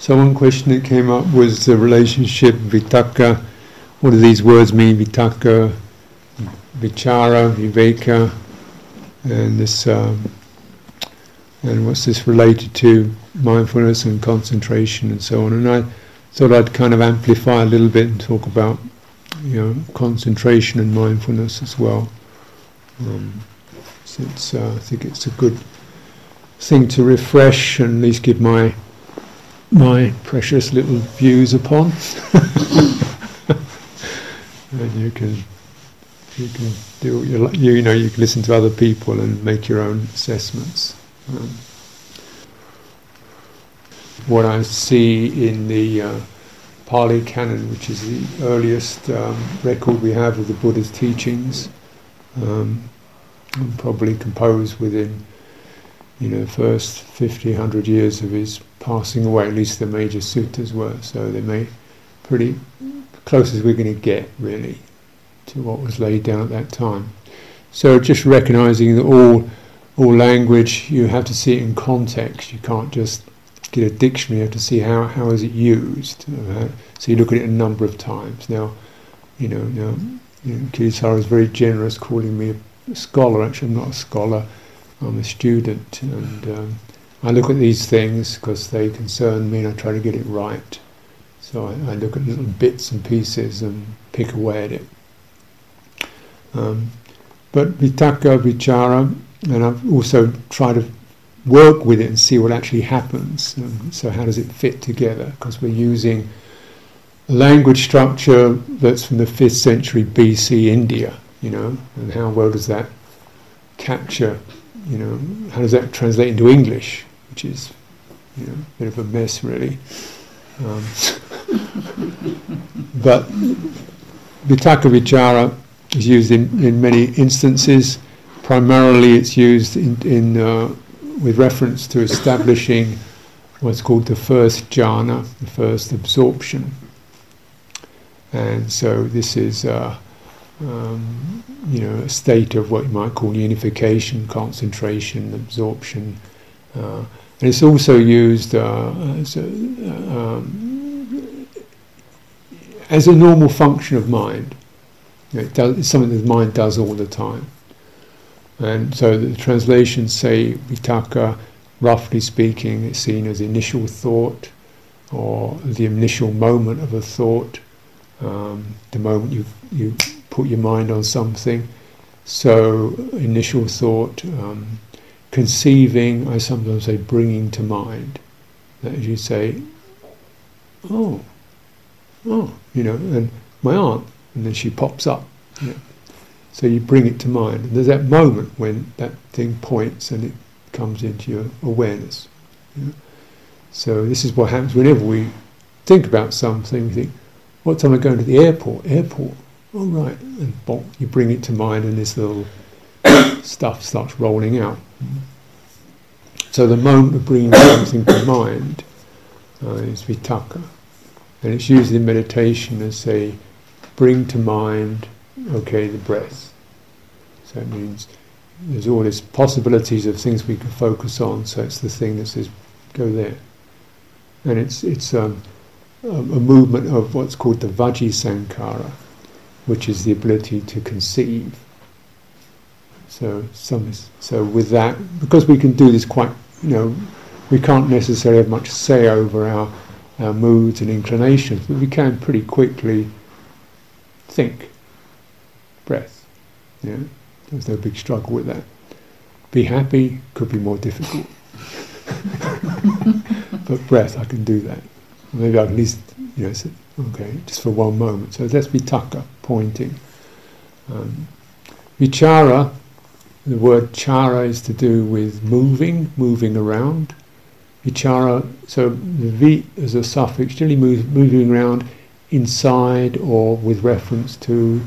So one question that came up was the relationship vitakka. What do these words mean? Vitakka, vichara, viveka, and this, um, and what's this related to mindfulness and concentration and so on. And I thought I'd kind of amplify a little bit and talk about, you know, concentration and mindfulness as well. Um, since uh, I think it's a good thing to refresh and at least give my my precious little views upon. and you can you can do what you like. You, you know you can listen to other people and make your own assessments. Um, what I see in the uh, Pali Canon, which is the earliest um, record we have of the Buddha's teachings, um, probably composed within you know first 50, 100 years of his passing away. At least the major suttas were, so they may pretty close as we're going to get really to what was laid down at that time. So just recognizing that all all language you have to see it in context. You can't just get a dictionary, you have to see how, how is it used. Uh, so you look at it a number of times. Now, you know, now, you know, Kittisaro is very generous calling me a scholar. Actually, I'm not a scholar, I'm a student. And um, I look at these things because they concern me and I try to get it right. So I, I look at little bits and pieces and pick away at it. Um, but vitakka, vichara, and I've also tried to work with it and see what actually happens. Um, so, how does it fit together? Because we're using a language structure that's from the 5th century BC India, you know, and how well does that capture, you know, how does that translate into English, which is, you know, a bit of a mess, really. Um, but Vitakka Vichara is used in, in many instances. Primarily, it's used in, in uh, with reference to establishing what's called the first jhana, the first absorption. And so this is, uh, um, you know, a state of what you might call unification, concentration, absorption. Uh, and it's also used uh, as, a, um, as a normal function of mind. It does, it's something that the mind does all the time. And so the translations say vitakka, roughly speaking, is seen as initial thought or the initial moment of a thought, um, the moment you, you put your mind on something. So, initial thought, um, conceiving, I sometimes say bringing to mind. That as you say, oh, oh, you know, and my aunt, and then she pops up. So you bring it to mind. And there's that moment when that thing points and it comes into your awareness. So this is what happens whenever we think about something, we think, what time am I going to the airport? Airport. Oh, right. And bonk, you bring it to mind and this little stuff starts rolling out. So the moment of bringing something to mind uh, is vitakka. And it's used in meditation as a bring to mind, okay, the breath. So it means there's all these possibilities of things we can focus on. So it's the thing that says, go there. And it's it's um, a, a movement of what's called the Vaci Sankhara, which is the ability to conceive. So some so with that, because we can do this quite, you know, we can't necessarily have much say over our our moods and inclinations, but we can pretty quickly think, breath, yeah. There's no big struggle with that. Be happy could be more difficult. but breath, I can do that. Maybe I can at least, you know, okay, just for one moment. So that's vitakka, pointing. Um, vichara, the word chara is to do with moving, moving around. Vichara, so the vi as a suffix, generally move, moving around inside or with reference to,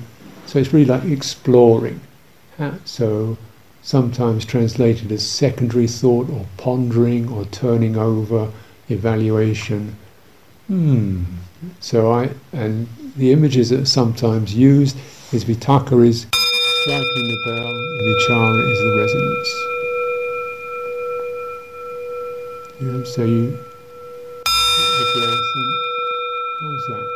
so it's really like exploring so sometimes translated as secondary thought or pondering or turning over, evaluation. Hmm. So I and the images that are sometimes used is vitakka is striking the bell, vichara is the resonance. Know, so you the breath. And how's that?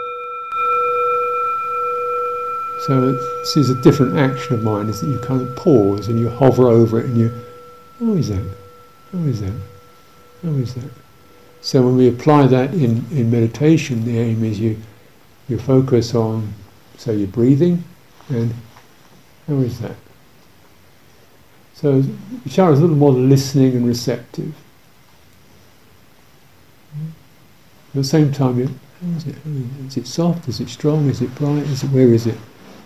So this is a different action of mine, is that you kind of pause and you hover over it and you, how is that? How is that? How is that? So when we apply that in, in meditation, the aim is you, you focus on, so you're breathing, and how is that? So vichara is a little more listening and receptive. At the same time, you, is it? Is it soft? Is it strong? Is it bright? Is it where is it?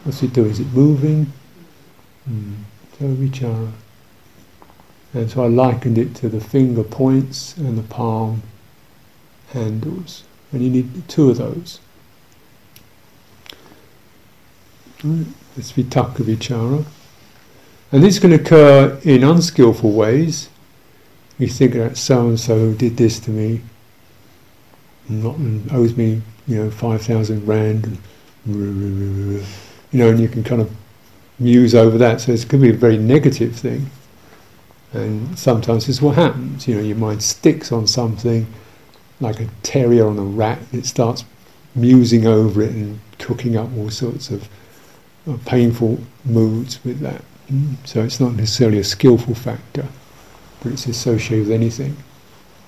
What's it doing? Is it moving? Mm. So vichara. And so I likened it to the finger points and the palm handles. And you need two of those. Right. It's vitakka vichara. And this can occur in unskillful ways. You think that so and so did this to me, not and owes me, you know, five thousand rand, you know, and you can kind of muse over that. So it could be a very negative thing. And sometimes this is what happens. You know, your mind sticks on something, like a terrier on a rat. It starts musing over it and cooking up all sorts of uh, painful moods with that. Mm. So it's not necessarily a skillful factor, but it's associated with anything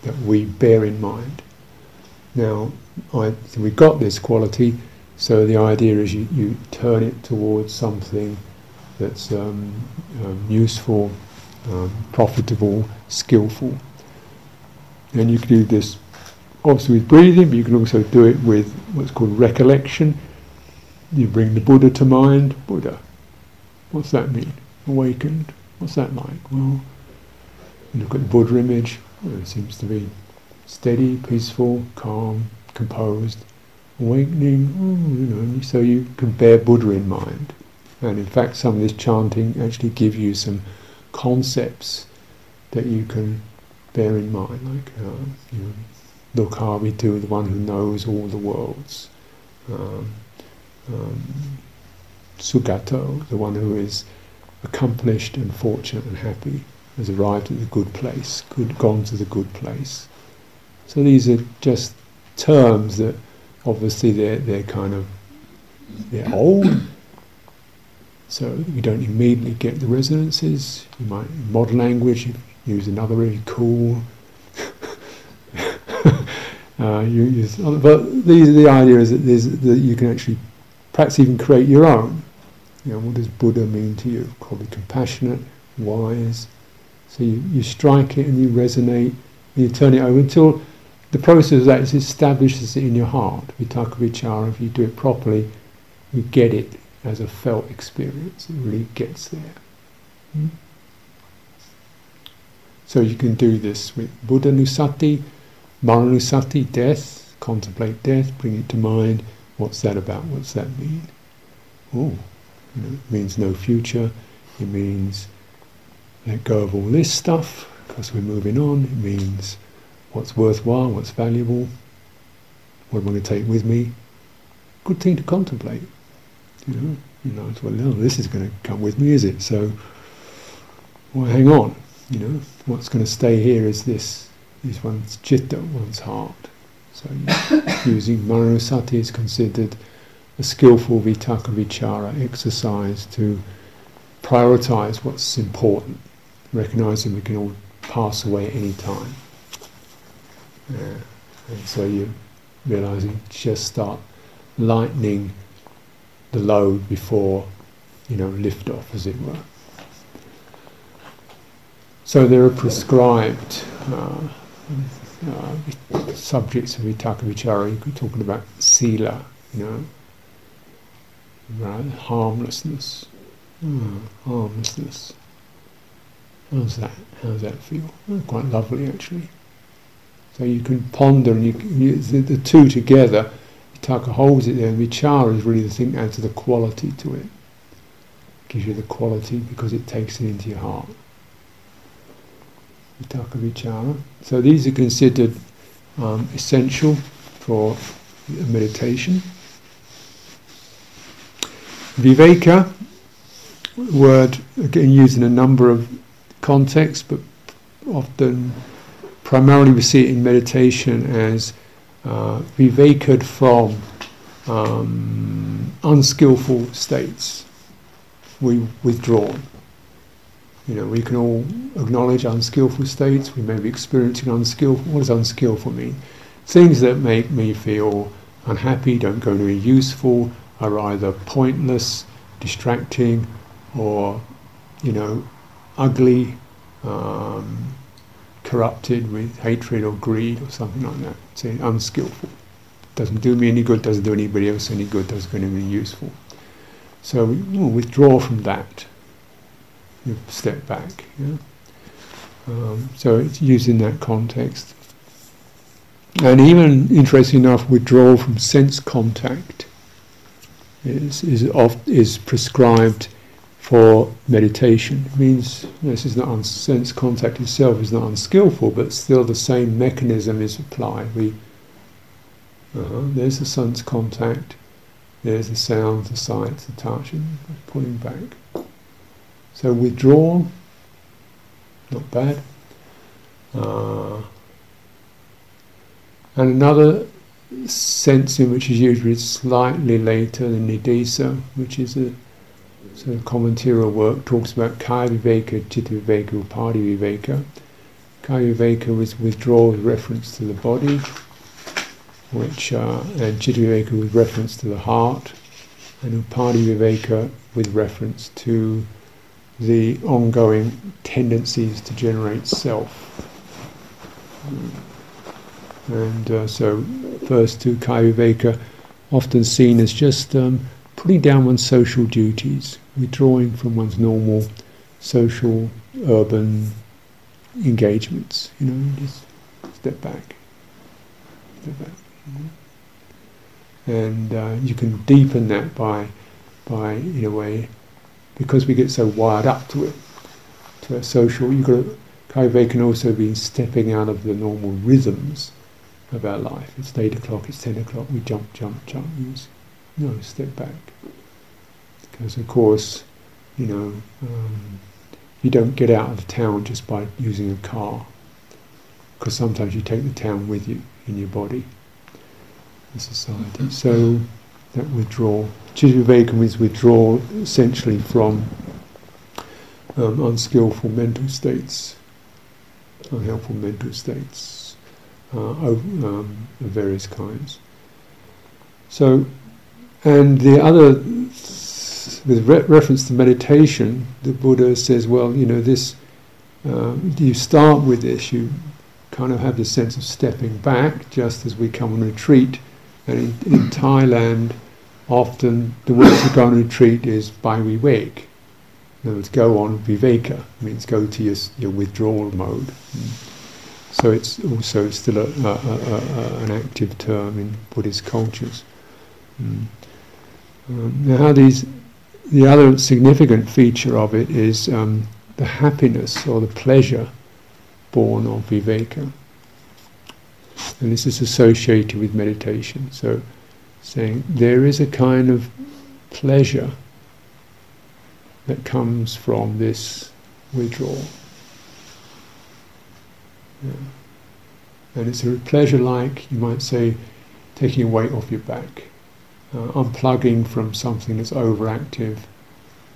that we bear in mind. Now, I, we got this quality, so the idea is you, you turn it towards something that's um, um, useful, um, profitable, skillful. And you can do this obviously with breathing, but you can also do it with what's called recollection. You bring the Buddha to mind. Buddha, what's that mean? Awakened. What's that like? Well, you look at the Buddha image. Well, it seems to be steady, peaceful, calm, composed, awakening. Oh, you know, so you can bear Buddha in mind. And in fact, some of this chanting actually give you some concepts that you can bear in mind, like uh, you know, Lokavidu, the one who knows all the worlds. Um, um, Sugato, the one who is accomplished and fortunate and happy, has arrived at the good place, good, gone to the good place. So these are just terms that obviously they're, they're kind of they're old, so you don't immediately get the resonances. You might, in modern language, use another really cool uh, you use, but the, the idea is that, that you can actually perhaps even create your own. You know, what does Buddha mean to you? Probably compassionate, wise. So you, you strike it and you resonate and you turn it over until the process is establishes it in your heart. Vitakka vichara, if you do it properly, you get it as a felt experience. It really gets there. Hmm? So you can do this with Buddhanusati, Maranusati, death, contemplate death, bring it to mind. What's that about? What's that mean? Oh, you know, it means no future. It means let go of all this stuff because we're moving on. It means what's worthwhile, what's valuable, what am I going to take with me. Good thing to contemplate. You know, you know, well, no, this is going to come with me, is it? So, well, hang on. You know, what's going to stay here is this is one's chitta, one's heart. So using Maranusati is considered a skillful vitakka vichara exercise to prioritize what's important, recognizing we can all pass away at any time. Yeah. And so you realizing just start lightening the load before you know lift off as it were. So there are prescribed uh, uh, subjects of vitakka vichara, you're talking about sila, you know, right? harmlessness, oh, harmlessness. How's that? How's that feel? Oh, quite lovely, actually. So you can ponder, and you, you the, the, two together. Vitakka holds it there, and vichara is really the thing that adds the quality to it. Gives you the quality because it takes it into your heart. Vitakka Vichara. So these are considered um, essential for meditation. Viveka, word again used in a number of contexts, but often primarily we see it in meditation as uh, viveked from um, unskillful states. We withdraw. You know, we can all acknowledge unskillful states. We may be experiencing unskillful. What does unskillful mean? Things that make me feel unhappy, don't go to be useful, are either pointless, distracting, or you know, ugly, um, corrupted with hatred or greed or something like that. Say unskillful. Doesn't do me any good, doesn't do anybody else any good, doesn't to be useful. So we withdraw from that. You step back. Yeah? Um, so it's used in that context. And even, interesting enough, withdrawal from sense contact is, is, oft, is prescribed for meditation. It means this is not un- sense contact itself is not unskillful, but still the same mechanism is applied. We uh-huh, there's the sense contact, there's the sound, the sight, the touch, and pulling back. So withdrawal, not bad. Uh, and another sense in which is usually slightly later than Niddesa, which is a sort of commentarial work, talks about kaya viveka, chitta viveka, upadhi viveka. Kaya viveka was withdrawal with reference to the body, which uh, and chitta viveka with reference to the heart, and upadhi viveka with reference to the ongoing tendencies to generate self. And uh, so, first to kaya viveka, often seen as just um, putting down one's social duties, withdrawing from one's normal social, urban engagements. You know, just step back, step back. And uh, you can deepen that by, by in a way, because we get so wired up to it, to a social. You've got Kaive can also be stepping out of the normal rhythms of our life. It's eight o'clock, it's ten o'clock. We jump, jump, jump. No, step back. Because of course, you know, um, you don't get out of town just by using a car. Because sometimes you take the town with you in your body the society. So that withdrawal, Chittavivekam is withdrawal essentially from um, unskillful mental states, unhelpful mental states uh, of, um, of various kinds. So, and the other, with re- reference to meditation, the Buddha says, well, you know, this, uh, you start with this, you kind of have the sense of stepping back, just as we come on retreat and in, in Thailand, often the go on retreat is by vivek. In other words, go on viveka, means go to your, your withdrawal mode. So it's also still a, a, a, an active term in Buddhist cultures. Mm. Um, now, these, the other significant feature of it is um, the happiness or the pleasure born of viveka. And this is associated with meditation. So, saying there is a kind of pleasure that comes from this withdrawal. Yeah. And it's a pleasure like, you might say, taking a weight off your back, uh, unplugging from something that's overactive,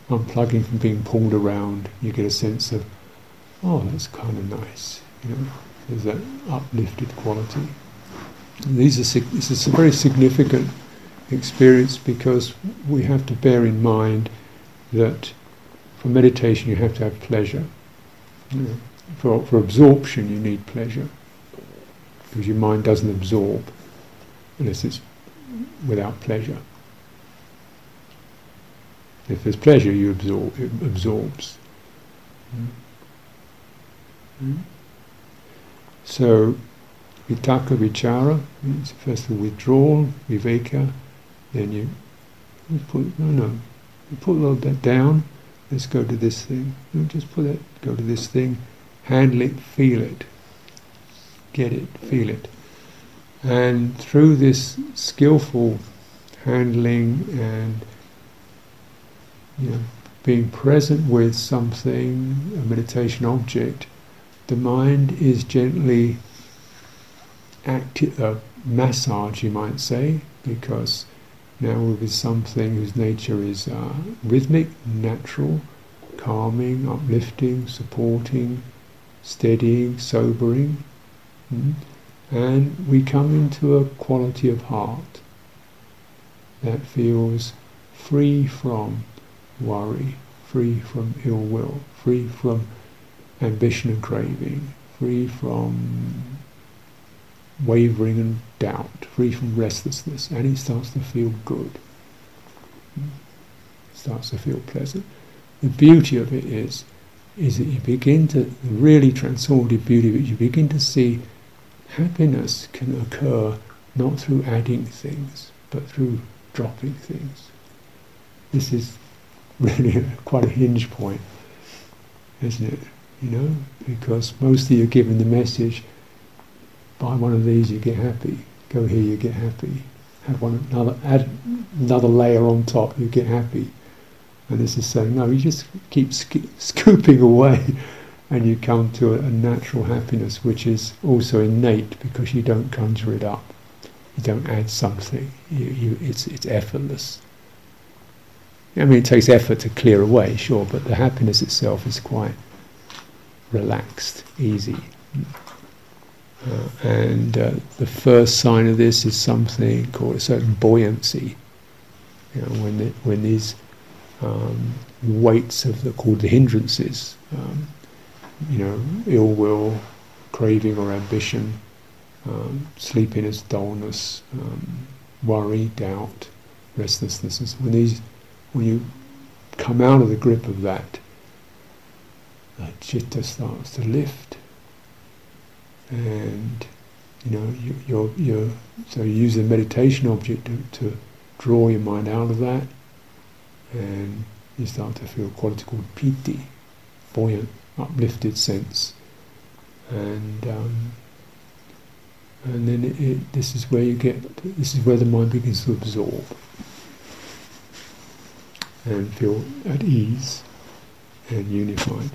unplugging from being pulled around. You get a sense of, oh, that's kind of nice. You know, there's that uplifted quality. And these are this is a very significant experience because we have to bear in mind that for meditation you have to have pleasure. You know, for, for absorption you need pleasure because your mind doesn't absorb unless it's without pleasure. If there's pleasure, you absorb. It absorbs. Mm. Mm. So, vitakka vichara means first the withdrawal, viveka, then you, you put no no, you put a little bit down. Let's go to this thing. Just put it. Go to this thing. Handle it. Feel it. Get it. Feel it. And through this skillful handling and you know being present with something, a meditation object, the mind is gently active uh, massage, you might say, because now we're with something whose nature is uh, rhythmic, natural, calming, uplifting, supporting, steadying, sobering. Mm? And we come into a quality of heart that feels free from worry, free from ill will, free from ambition and craving, free from wavering and doubt, free from restlessness, and he starts to feel good. Starts to feel pleasant. The beauty of it is, is that you begin to, the really transformative beauty it, you begin to see happiness can occur not through adding things, but through dropping things. This is really quite a hinge point, isn't it? You know, because mostly you're given the message, buy one of these, you get happy. Go here, you get happy. Have one another, add another layer on top, you get happy. And this is saying, no, you just keep sc- scooping away and you come to a, a, natural happiness which is also innate because you don't conjure it up. You don't add something. You, you, it's, it's effortless. I mean, it takes effort to clear away, sure, but the happiness itself is quite relaxed, easy. Uh, and uh, the first sign of this is something called a certain buoyancy. You know, when the, when these um, weights of the called the hindrances, um, you know, ill will, craving or ambition, um, sleepiness, dullness, um, worry, doubt, restlessness. When these, when you come out of the grip of that, the chitta starts to lift, and you know you, you're, you're so you use the meditation object to, to draw your mind out of that, and you start to feel a quality called? Piti, buoyant uplifted sense, and um, and then it, it, this is where you get this is where the mind begins to absorb and feel at ease and unified.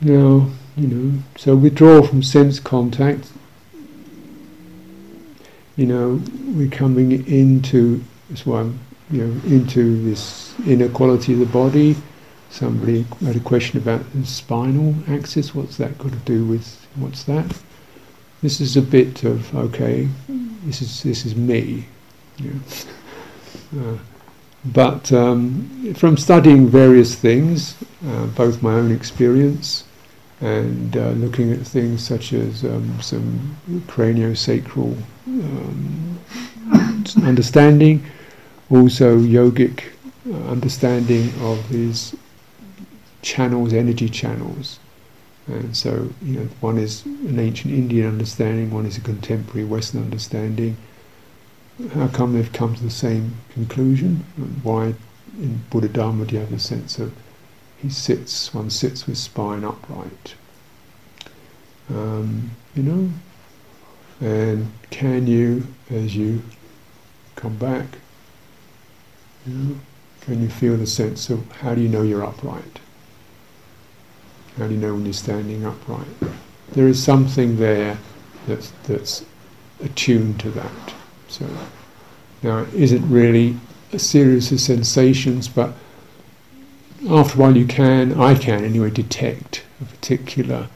Now, you know, so withdraw from sense contact. You know, we're coming into, why I'm you know, into this inequality of the body. Somebody had a question about the spinal axis. What's that got to do with what's that? This is a bit of okay. This is this is me. You know. uh, but um, from studying various things, uh, both my own experience and uh, looking at things such as um, some craniosacral um, understanding, also yogic uh, understanding of these channels, energy channels. And so, you know, one is an ancient Indian understanding, one is a contemporary Western understanding. How come they've come to the same conclusion? And why in Buddha Dharma do you have the sense of he sits, one sits with spine upright? Um, you know, and can you, as you come back, you know, can you feel the sense of how do you know you're upright? How do you know when you're standing upright? There is something there that's, that's attuned to that. So now it isn't really a series of sensations, but after a while you can, I can anyway, detect a particular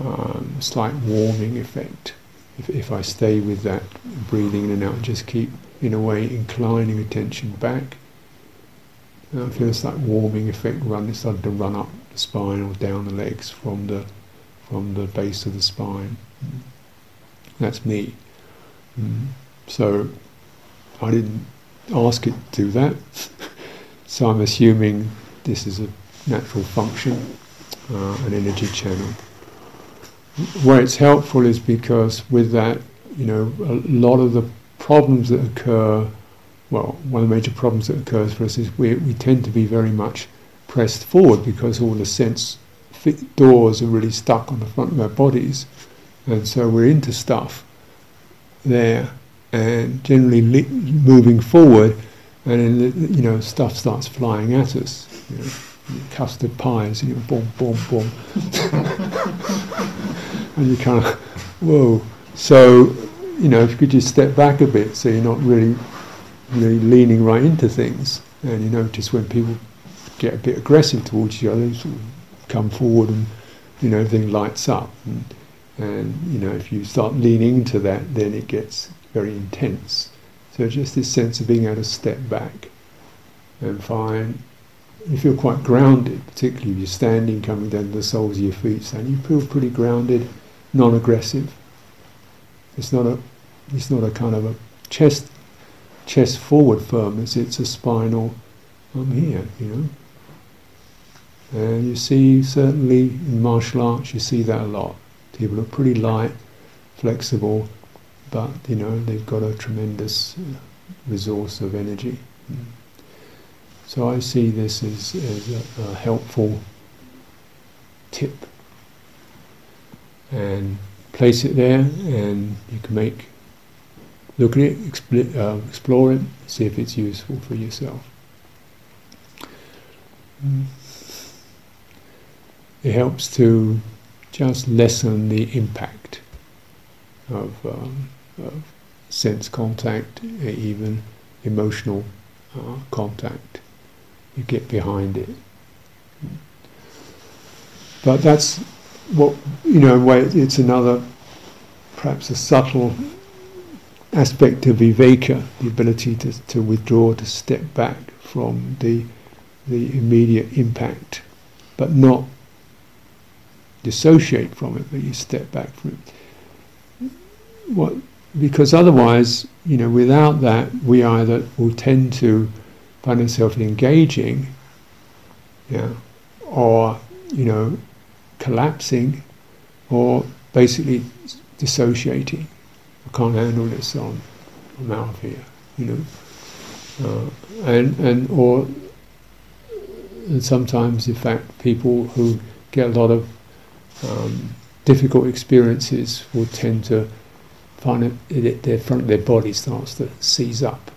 um, slight warming effect. If, if I stay with that breathing in and out, just keep in a way inclining attention back I feel this like warming effect run, it's starting to run up the spine or down the legs from the from the base of the spine. That's me. Mm. So I didn't ask it to do that. so I'm assuming this is a natural function, uh, an energy channel. Where it's helpful is because with that, you know, a lot of the problems that occur well, one of the major problems that occurs for us is we, we tend to be very much pressed forward because all the sense doors are really stuck on the front of our bodies, and so we're into stuff there, and generally li- moving forward, and then you know stuff starts flying at us. You know, custard pies, you know, boom, boom, boom. and you kind of, whoa. So, you know, if you could just step back a bit so you're not really, really leaning right into things. And you notice when people get a bit aggressive towards each other, sort of come forward and, you know, everything lights up. And, and, you know, if you start leaning into that, then it gets very intense. So just this sense of being able to step back and find you feel quite grounded, particularly if you're standing, coming down to the soles of your feet, and you feel pretty grounded, non-aggressive. It's not a, it's not a kind of a chest, chest forward firmness. It's a spinal. I'm here, you know. And you see, certainly in martial arts, you see that a lot. People are pretty light, flexible, but you know they've got a tremendous resource of energy. Mm. So I see this as, as a, a helpful tip. And place it there, and you can make, look at it, expl- uh, explore it, see if it's useful for yourself. It helps to just lessen the impact of, um, of sense contact, even emotional uh, contact you get behind it. But that's what, you know, way it's another, perhaps a subtle aspect of viveka, the ability to, to withdraw, to step back from the, the immediate impact, but not dissociate from it, but you step back from it. What, because otherwise, you know, without that, we either will tend to find ourselves engaging, yeah, or you know, collapsing, or basically dissociating. I can't handle this, so I'm, I'm out of here, you know, uh, and and or and sometimes, in fact, people who get a lot of um, difficult experiences will tend to it, their front, their body starts to seize up.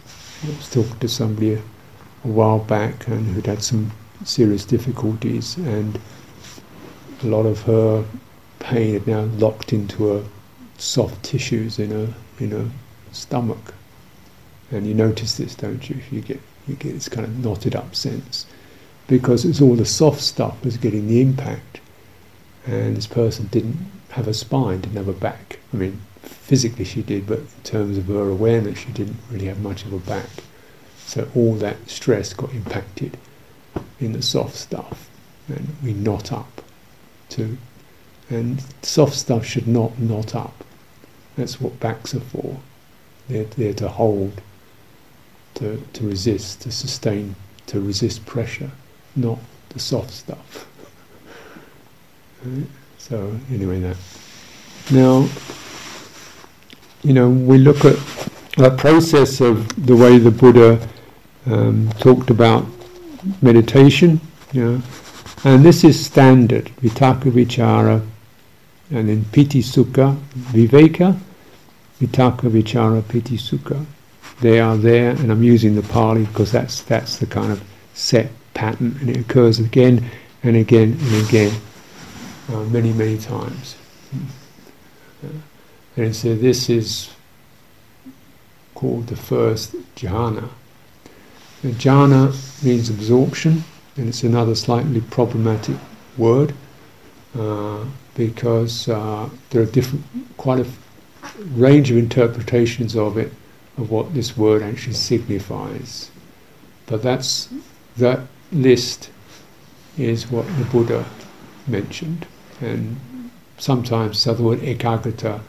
I was talking to somebody a while back and who'd had some serious difficulties, and a lot of her pain had now locked into her soft tissues in her in her stomach. And you notice this, don't you? You get you get this kind of knotted up sense because it's all the soft stuff was getting the impact, and this person didn't have a spine, didn't have a back. I mean, physically she did, but in terms of her awareness, she didn't really have much of a back. So all that stress got impacted in the soft stuff, and we knot up too. And soft stuff should not knot up. That's what backs are for. They're there to hold, to, to resist, to sustain, to resist pressure, not the soft stuff. So anyway, that. Now, you know, we look at the process of the way the Buddha um, talked about meditation, you know, and this is standard, vitakka vichara, and then piti sukha, viveka, vitakka vichara, piti sukha. They are there, and I'm using the Pali because that's that's the kind of set pattern, and it occurs again and again and again, uh, many many times. And so this is called the first jhana. Jhana means absorption, and it's another slightly problematic word uh, because uh, there are different, quite a range of interpretations of it, of what this word actually signifies. But that's that list is what the Buddha mentioned, and sometimes the other word ekaggata,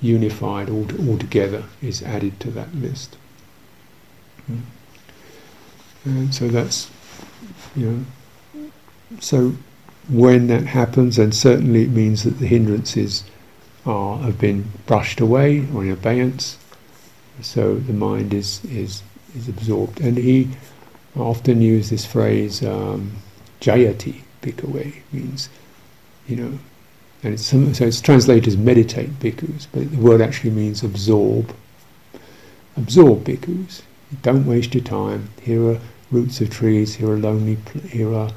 unified all, altogether, is added to that list. Mm. And so that's, you know, so when that happens, and certainly it means that the hindrances are have been brushed away or in abeyance, so the mind is is is absorbed. And he often used this phrase um, "jayati bhikkhave," means, you know, and it's so it's translated as meditate bhikkhus, but the word actually means absorb. Absorb bhikkhus. Don't waste your time. Here are roots of trees, here are lonely, here are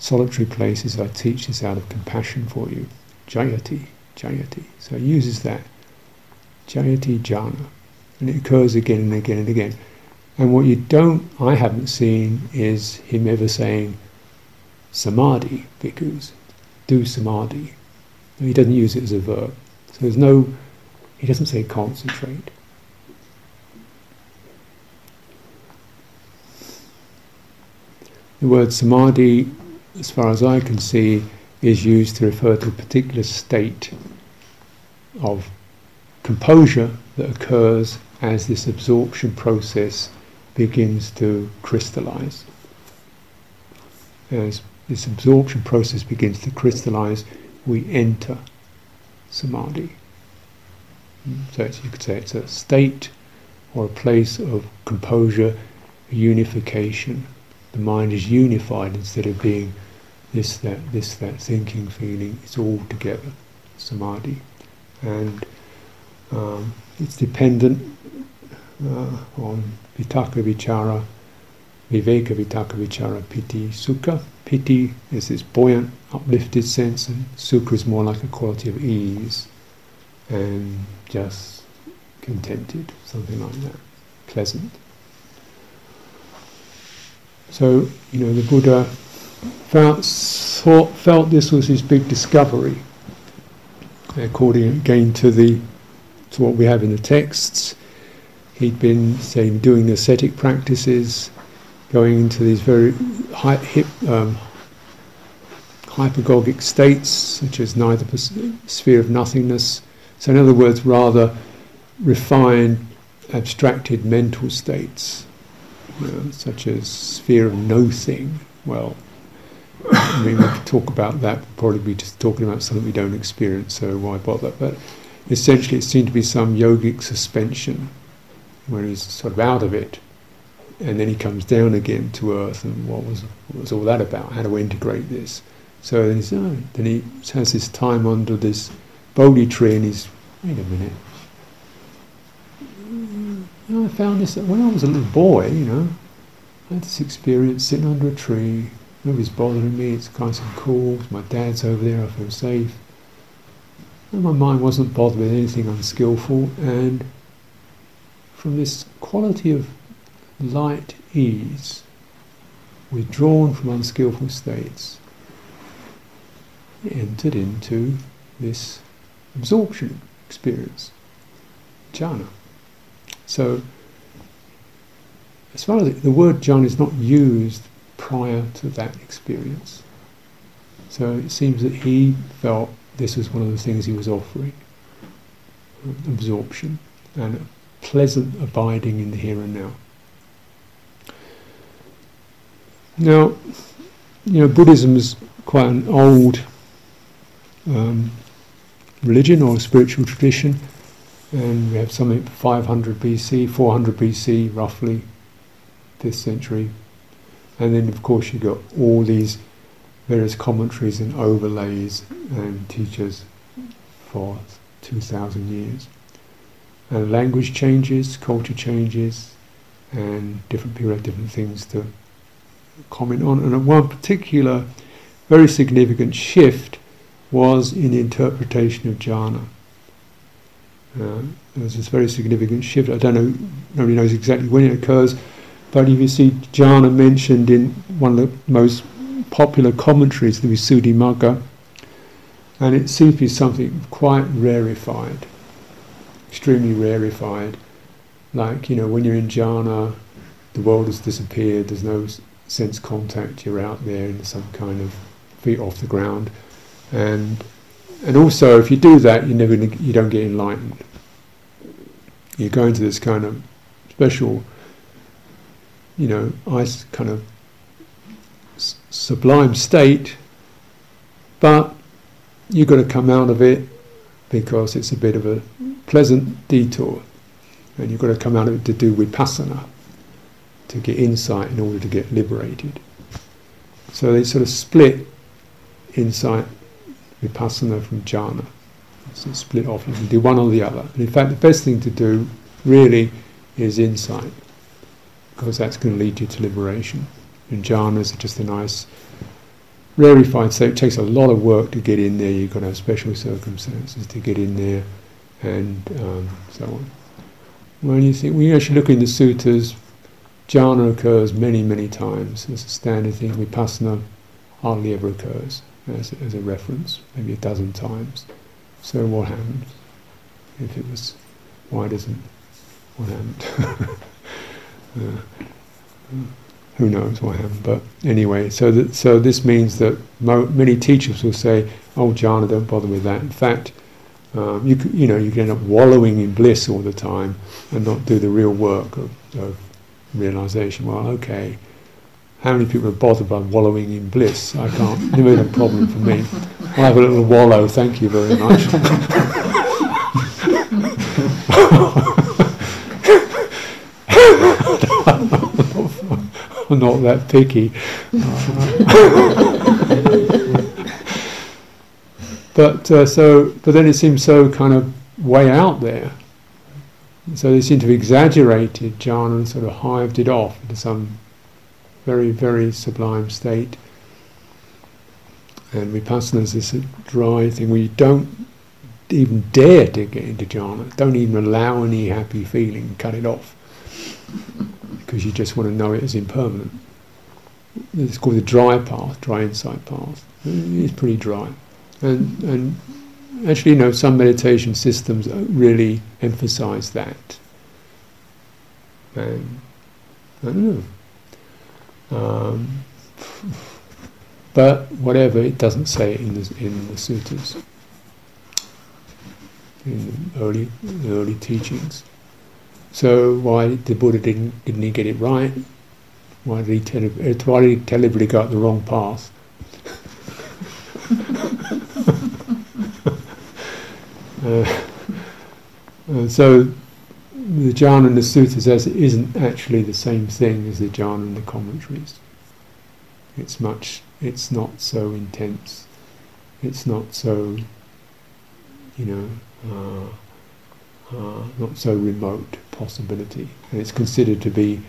solitary places. I teach this out of compassion for you. Jayati, Jayati. So he uses that. Jayati jhana. And it occurs again and again and again. And what you don't, I haven't seen, is him ever saying samadhi, bhikkhus, do samadhi. He doesn't use it as a verb. So there's no, he doesn't say concentrate. The word samadhi, as far as I can see, is used to refer to a particular state of composure that occurs as this absorption process begins to crystallize. As this absorption process begins to crystallize, we enter samadhi. So you could say it's a state or a place of composure, unification. The mind is unified instead of being this, that, this, that, thinking, feeling. It's all together, samadhi. And um, it's dependent uh, on vitakka vichara, viveka vitakka vichara, piti, sukha. Piti is this buoyant, uplifted sense, and sukha is more like a quality of ease and just contented, something like that, pleasant. So, you know, the Buddha felt, thought, felt this was his big discovery, according again to the to what we have in the texts. He'd been, say, doing ascetic practices, going into these very high, hip, um, hypergogic states, such as neither sphere of nothingness. So, in other words, rather refined, abstracted mental states, you know, such as sphere of no thing. Well, I mean, we could talk about that, but probably be just talking about something we don't experience, so why bother? But essentially, it seemed to be some yogic suspension where he's sort of out of it, and then he comes down again to earth. And what was what was all that about? How to integrate this? So then, oh, then he has his time under this Bodhi tree, and he's wait a minute. You know, I found this when I was a little boy. You know, I had this experience sitting under a tree. Nobody's bothering me. It's nice and cool. My dad's over there. I feel safe. And my mind wasn't bothered with anything unskillful, and from this quality of light ease, withdrawn from unskillful states, entered into this absorption experience, jhana. So, as far as the word jhana is not used prior to that experience, so it seems that he felt this was one of the things he was offering absorption and pleasant abiding in the here and now. Now, you know, Buddhism is quite an old um, religion or spiritual tradition, and we have something 500 BC, 400 BC, roughly, this century, and then of course you've got all these various commentaries and overlays and teachers for 2,000 years. And language changes, culture changes, and different people have different things to comment on. And at one particular very significant shift was in the interpretation of jhana. Uh, was this very significant shift. I don't know, nobody knows exactly when it occurs, but if you see jhana mentioned in one of the most popular commentaries, the Visuddhimagga, and it seems to be something quite rarefied, extremely rarefied. Like, you know, when you're in jhana, the world has disappeared, there's no sense contact, you're out there in some kind of feet off the ground. And and also, if you do that, you never you don't get enlightened. You go into this kind of special, you know, ice kind of sublime state, but you've got to come out of it because it's a bit of a pleasant detour, and you've got to come out of it to do vipassana, to get insight in order to get liberated. So they sort of split insight, vipassana from jhana. So split off. You can do one or the other. And in fact, the best thing to do really is insight, because that's going to lead you to liberation. And jhanas are just a nice rarefied state it takes a lot of work to get in there. You've got to have special circumstances to get in there, and um, so on. When you think, when you actually look in the sutras, jhana occurs many, many times It's a standard thing. Vipassana hardly ever occurs as, as a reference, maybe a dozen times. So what happens if it was? Why doesn't what happened? uh, who knows what happened? But anyway, so that, so this means that mo- many teachers will say, "Oh, jhana, don't bother with that." In fact, um, you you know you can end up wallowing in bliss all the time and not do the real work of, of realization. Well, okay, how many people are bothered by wallowing in bliss? I can't. Been a problem for me. I'll have a little wallow. Thank you very much. I'm not that picky. but uh, so, but then it seems so kind of way out there. So they seem to have exaggerated jhana and sort of hived it off into some very, very sublime state. And vipassana is this dry thing where you don't even dare to get into jhana, don't even allow any happy feeling, cut it off because you just want to know it as impermanent. It's called the dry path, dry insight path. It's pretty dry. And, and actually, you know, some meditation systems really emphasize that. And I don't know. Um, but whatever, it doesn't say it in the, in the sutras, in the early, early teachings. So why the Buddha didn't didn't he get it right? Why did he tell why did he tell everybody got the wrong path? uh, uh, so the jhana and the sutta says it isn't actually the same thing as the jhana and the commentaries. It's much. It's not so intense. It's not so. You know. Uh, uh, not so remote possibility. And it's considered to be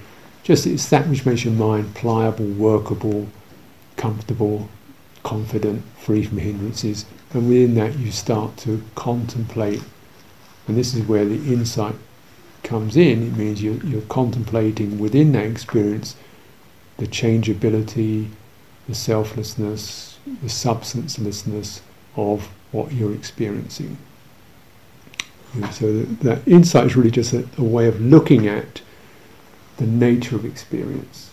just it's that which makes your mind pliable, workable, comfortable, confident, free from hindrances. And within that, you start to contemplate. And this is where the insight comes in. It means you're, you're contemplating within that experience the changeability, the selflessness, the substancelessness of what you're experiencing. So that, that insight is really just a, a, way of looking at the nature of experience.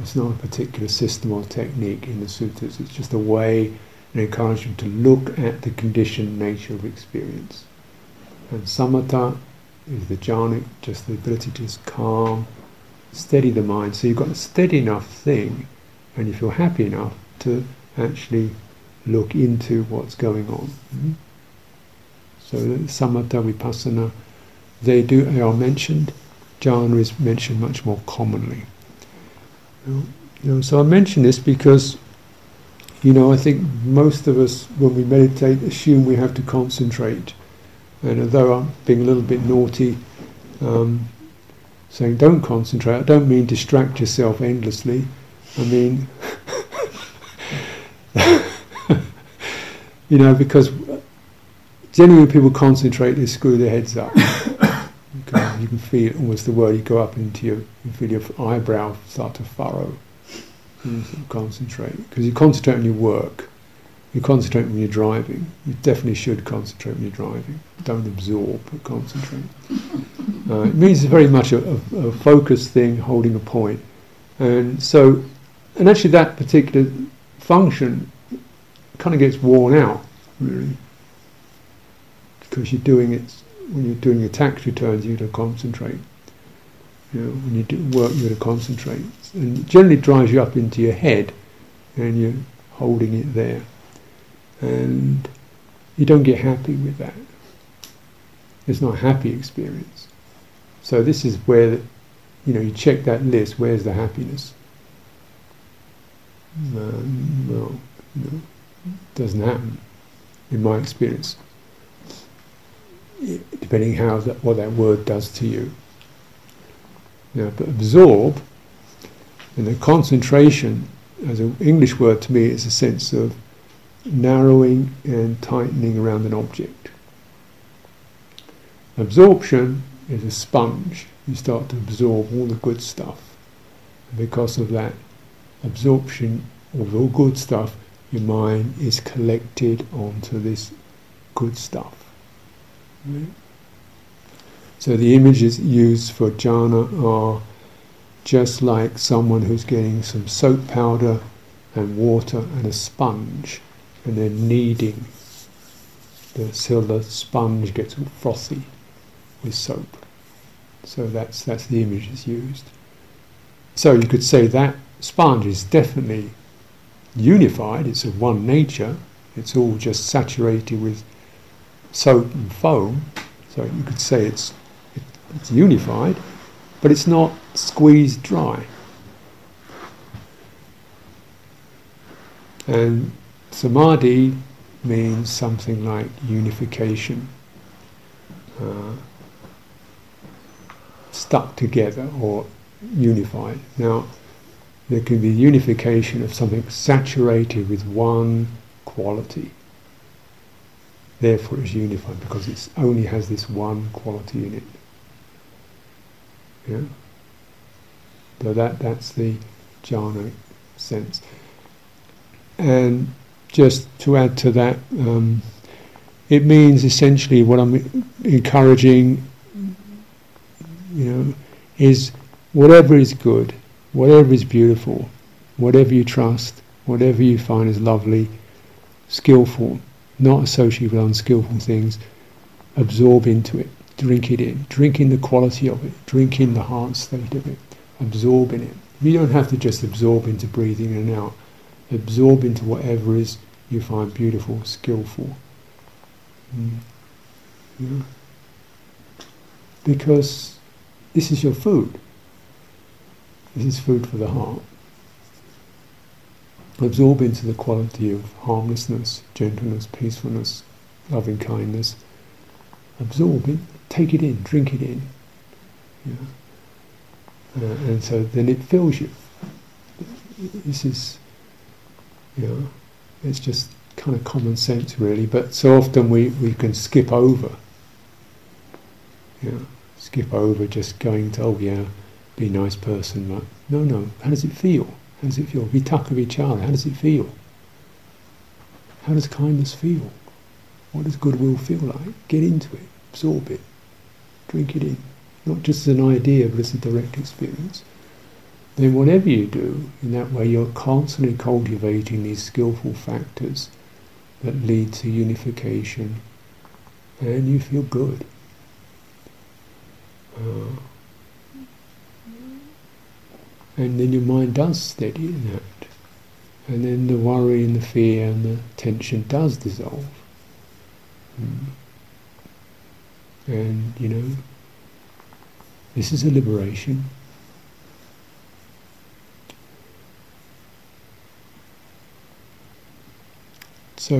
It's not a particular system or technique in the sutras. It's just a way, an encouragement to look at the conditioned nature of experience. And samatha is the jhana, just the ability to just calm, steady the mind. So you've got a steady enough thing, and you feel happy enough to actually look into what's going on. Mm-hmm. So samatha, vipassana, they do they are mentioned. Jhana is mentioned much more commonly. You know, so I mention this because, you know, I think most of us, when we meditate, assume we have to concentrate. And although I'm being a little bit naughty, um, saying don't concentrate, I don't mean distract yourself endlessly. I mean, you know, because Generally, people concentrate, they screw their heads up. okay, you can feel almost the word you go up into your, you feel your eyebrow start to furrow. You concentrate because you concentrate on your work. You concentrate when you're driving. You definitely should concentrate when you're driving. Don't absorb, but concentrate. Uh, it means it's very much a, a, a focused thing, holding a point. And so, and actually, that particular function kind of gets worn out, really because you're doing it when you're doing your tax returns, you have to concentrate. You know, when you do work, you to concentrate, and it generally drives you up into your head, and you're holding it there, and you don't get happy with that. It's not a happy experience. So this is where, you know, you check that list. Where's the happiness? Um, well, it doesn't happen, in my experience depending how that, what that word does to you. Now, but absorb, and the concentration as an English word to me, is a sense of narrowing and tightening around an object. Absorption is a sponge. You start to absorb all the good stuff. And because of that absorption of all good stuff, your mind is collected onto this good stuff. Right? So the images used for jhana are just like someone who's getting some soap powder and water and a sponge and then kneading the, the sponge gets frothy with soap. So that's that's the image that's used. So you could say that sponge is definitely unified, it's of one nature, it's all just saturated with soap and foam. So you could say it's it's unified, but it's not squeezed dry. And samadhi means something like unification, uh, stuck together or unified. Now, there can be unification of something saturated with one quality. Therefore, it's unified because it only has this one quality in it. Yeah? So that, that's the jhana sense. And just to add to that, um, it means essentially what I'm encouraging, you know, is whatever is good, whatever is beautiful, whatever you trust, whatever you find is lovely, skillful, not associated with unskillful things, absorb into it drink it in, drink in the quality of it, drink in the heart state of it, absorb in it. You don't have to just absorb into breathing in and out, absorb into whatever is you find beautiful, skillful. Mm. Yeah. Because this is your food. This is food for the heart. Absorb into the quality of harmlessness, gentleness, peacefulness, loving kindness. Absorb it take it in, drink it in. Uh, and so then it fills you. This is, know, it's just kind of common sense really, but so often we, we can skip over. Know, skip over just going to, oh yeah, be a nice person. But no, no, how does it feel? How does it feel? Vitakka vichara, how does it feel? How does kindness feel? What does goodwill feel like? Get into it, absorb it. Drink it in. Not just as an idea, but as a direct experience. Then whatever you do, in that way you're constantly cultivating these skillful factors that lead to unification and you feel good. Uh, and then your mind does steady in that. And then the worry and the fear and the tension does dissolve. Mm. And, you know, this is a liberation. So,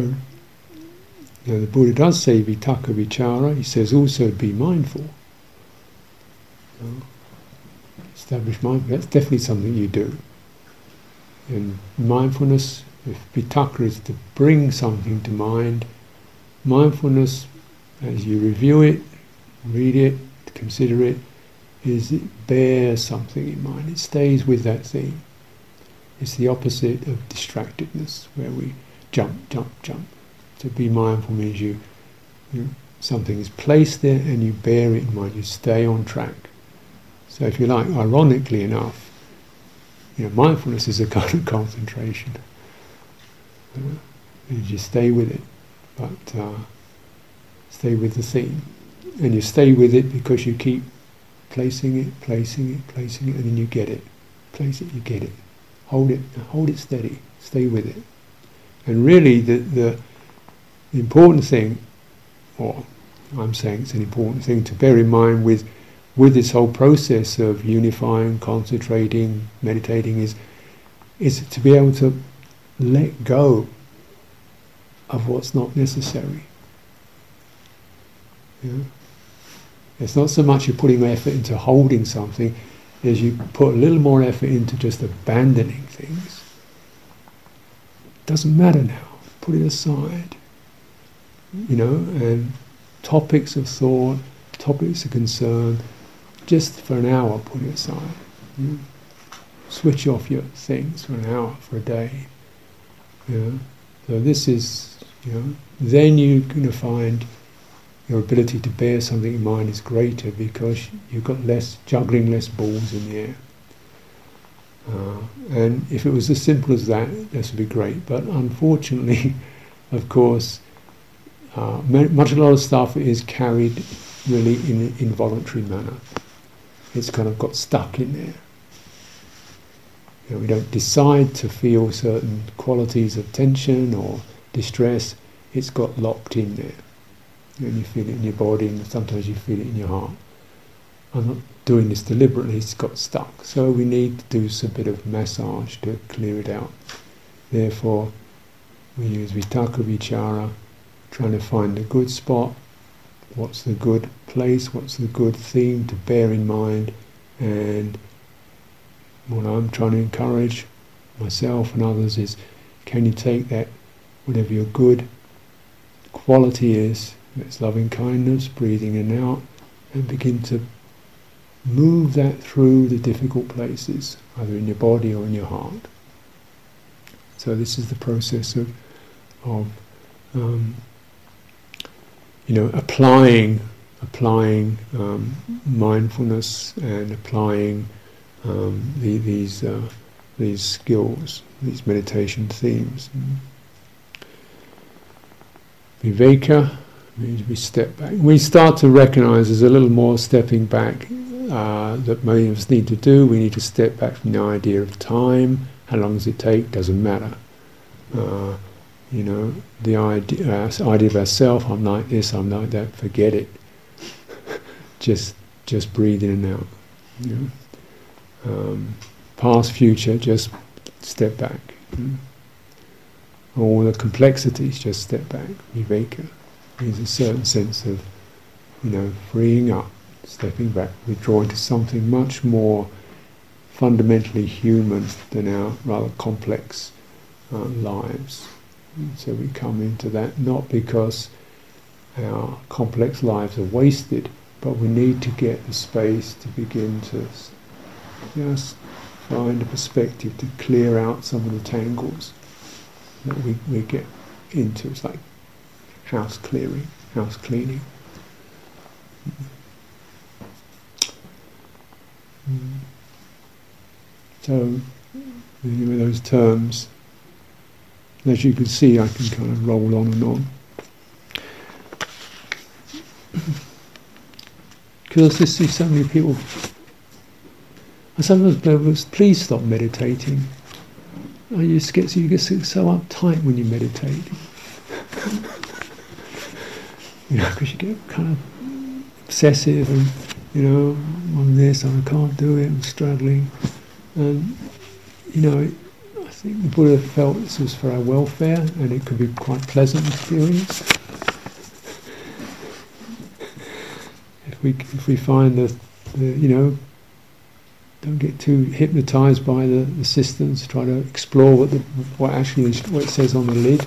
you know, the Buddha does say vitakka vichara, he says also be mindful. You know, establish mindfulness, that's definitely something you do. And mindfulness, if vitakka is to bring something to mind, mindfulness, as you review it, read it, consider it, is it bears something in mind. It stays with that thing. It's the opposite of distractedness, where we jump, jump, jump. To be mindful means you, you something is placed there and you bear it in mind. You stay on track. So, if you like, ironically enough, you know, mindfulness is a kind of concentration. Uh, you just stay with it, but uh, stay with the theme and you stay with it because you keep placing it, placing it, placing it, and then you get it. Place it, you get it. Hold it, hold it steady. Stay with it. And really, the the, important thing, or I'm saying it's an important thing to bear in mind with with this whole process of unifying, concentrating, meditating, is is to be able to let go of what's not necessary. Yeah? It's not so much you're putting effort into holding something as you put a little more effort into just abandoning things. Doesn't matter now. Put it aside. You know, and topics of thought, topics of concern, just for an hour, put it aside. Switch off your things for an hour, for a day. You know? So this is, you know, then you're going to find your ability to bear something in mind is greater because you've got less juggling less balls in the air. Uh, and if it was as simple as that, this would be great. But unfortunately, of course, uh, much a lot of stuff is carried really in an involuntary manner. It's kind of got stuck in there. You know, we don't decide to feel certain qualities of tension or distress. It's got locked in there. And you feel it in your body, and sometimes you feel it in your heart. Doing this deliberately, it's got stuck. So we need to do some bit of massage to clear it out. Therefore, we use Vitakka Vichara, trying to find a good spot, what's the good place, what's the good theme to bear in mind, and what I'm trying to encourage myself and others is can you take that, whatever your good quality is, it's loving kindness, breathing in and out, and begin to move that through the difficult places, either in your body or in your heart. So this is the process of, of um, you know, applying, applying um, mindfulness and applying um, the, these uh, these skills, these meditation themes. Viveka means we step back. We start to recognize there's a little more stepping back uh, that many of us need to do. We need to step back from the idea of time. How long does it take? Doesn't matter. Uh, you know, the idea, uh, idea of ourself. I'm like this. I'm like that. Forget it. just, just breathe in and out. You know? um, past, future, just step back. Mm. All the complexities, just step back. Viveka means a certain sense of, you know, freeing up, stepping back, we draw into something much more fundamentally human than our rather complex uh, lives. And so we come into that not because our complex lives are wasted, but we need to get the space to begin to just find a perspective to clear out some of the tangles that we, we get into. It's like house clearing, house cleaning. So, with those terms, as you can see, I can kind of roll on and on. Because I see so many people and sometimes people was, please stop meditating. Oh, you just get you get so uptight when you meditate. you know, because you get kind of obsessive and you know, I'm this, I can't do it, I'm struggling. And you know, I think the Buddha felt this was for our welfare and it could be quite pleasant experience. if we if we find that you know don't get too hypnotized by the, the systems. Try to explore what the what actually what it says on the lid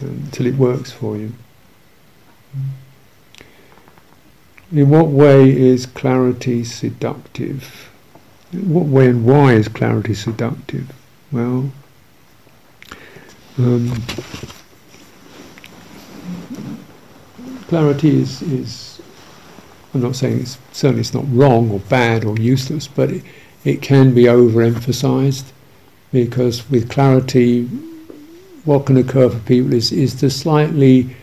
until it works for you. In what way is clarity seductive? In what way and why is clarity seductive? Well, um, clarity is, is I'm not saying it's certainly it's not wrong or bad or useless, but it, it can be overemphasized because with clarity, what can occur for people is, is to slightly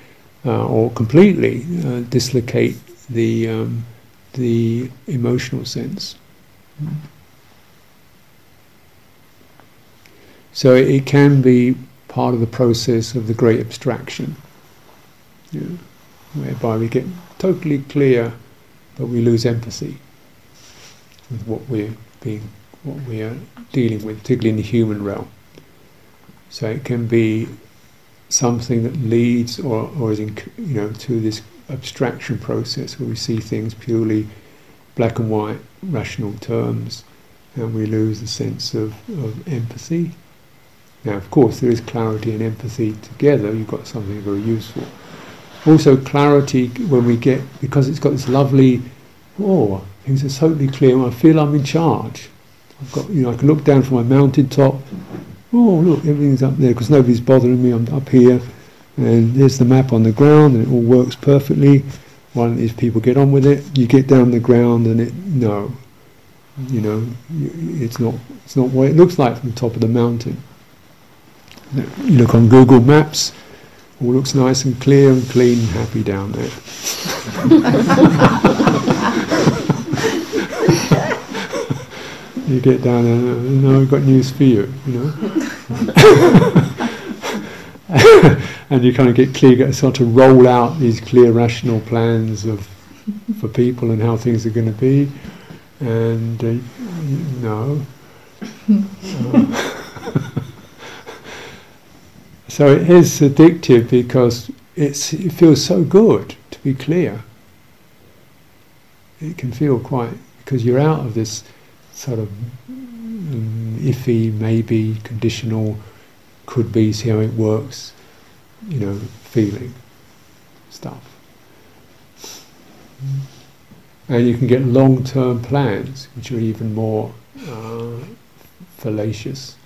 uh, or completely uh, dislocate the um, the emotional sense. So it can be part of the process of the great abstraction, whereby we get totally clear but we lose empathy with what we're being, what we are dealing with, particularly in the human realm. So it can be something that leads or, or is in, you know to this abstraction process where we see things purely black and white, rational terms, and we lose the sense of, of empathy Now, of course, there is clarity and empathy together. You've got something very useful. Also, clarity when we get because it's got this lovely, oh, things are totally clear. I feel I'm in charge. I've got, you know, I can look down from my mountain top. Oh, look, everything's up there because nobody's bothering me. I'm up here, and there's the map on the ground, and it all works perfectly. One of these people get on with it. You get down the ground, and it no, you know, it's not. It's not what it looks like from the top of the mountain. You look on Google Maps. All looks nice and clear and clean and happy down there. you get down there, no, I've got news for you, you know. and you kind of get clear, get, start to roll out these clear, rational plans of for people and how things are going to be, and uh, no. So it is addictive because it's, it feels so good to be clear. It can feel quite because you're out of this sort of um, iffy, maybe, conditional, could be, see how it works, you know, feeling stuff. And you can get long term plans, which are even more uh, fallacious.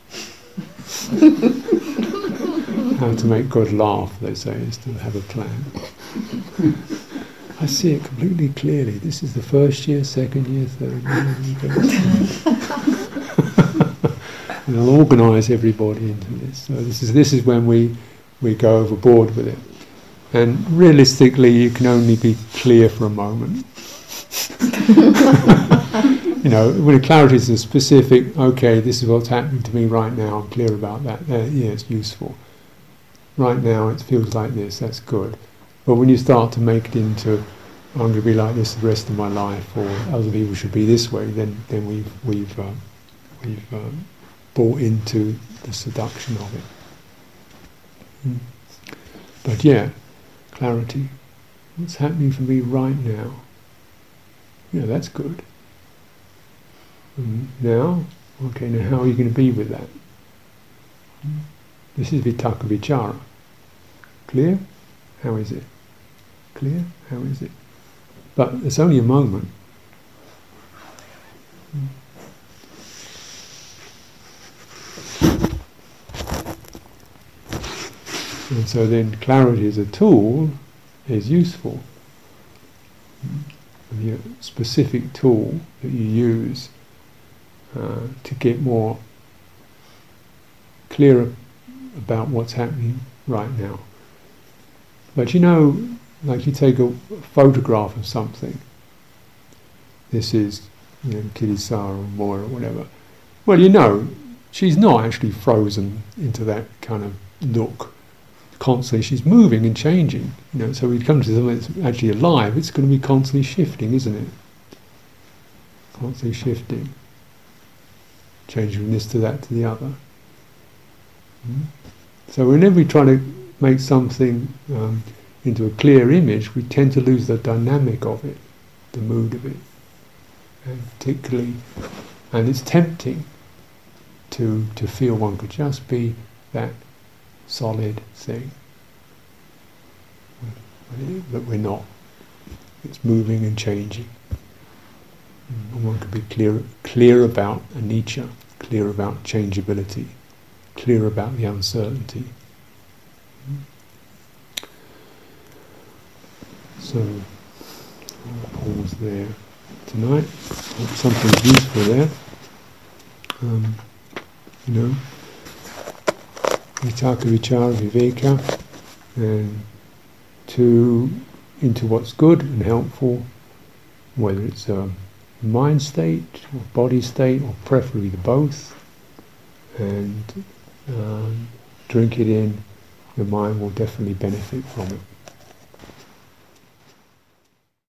how to make God laugh, they say, is to have a plan. I see it completely clearly. This is the first year, second year, third year. and I'll organise everybody into this. So this is this is when we we go overboard with it. And realistically, you can only be clear for a moment. you know, when clarity is a specific, okay, this is what's happening to me right now, I'm clear about that, uh, yeah, it's useful. Right now it feels like this, that's good. But when you start to make it into, I'm going to be like this the rest of my life, or other people should be this way, then, then we've, we've, uh, we've uh, bought into the seduction of it. Mm. But yeah, clarity. What's happening for me right now? Yeah, that's good. Mm. Now, okay, now how are you going to be with that? Mm. This is vitakka vichara. Clear? How is it? Clear? How is it? But it's only a moment. And so then clarity as a tool is useful. The specific tool that you use uh, to get more clearer about what's happening right now. But you know, like you take a photograph of something. This is, you know, Kittisaro or Moira or whatever. Well, you know, she's not actually frozen into that kind of look. Constantly, she's moving and changing. You know, so we come to something that's actually alive. It's going to be constantly shifting, isn't it? Constantly shifting, changing from this to that to the other. Mm? So whenever we try to make something um, into a clear image, we tend to lose the dynamic of it, the mood of it. And particularly, and it's tempting to, to feel one could just be that solid thing. But we're not. It's moving and changing. And one could be clear, clear about anicca, clear about changeability, clear about the uncertainty. So I'll pause there tonight. Something useful there. Um, you know, vitakka vichara viveka, and to into what's good and helpful, whether it's a mind state or body state, or preferably the both, and um, drink it in, the mind will definitely benefit from it.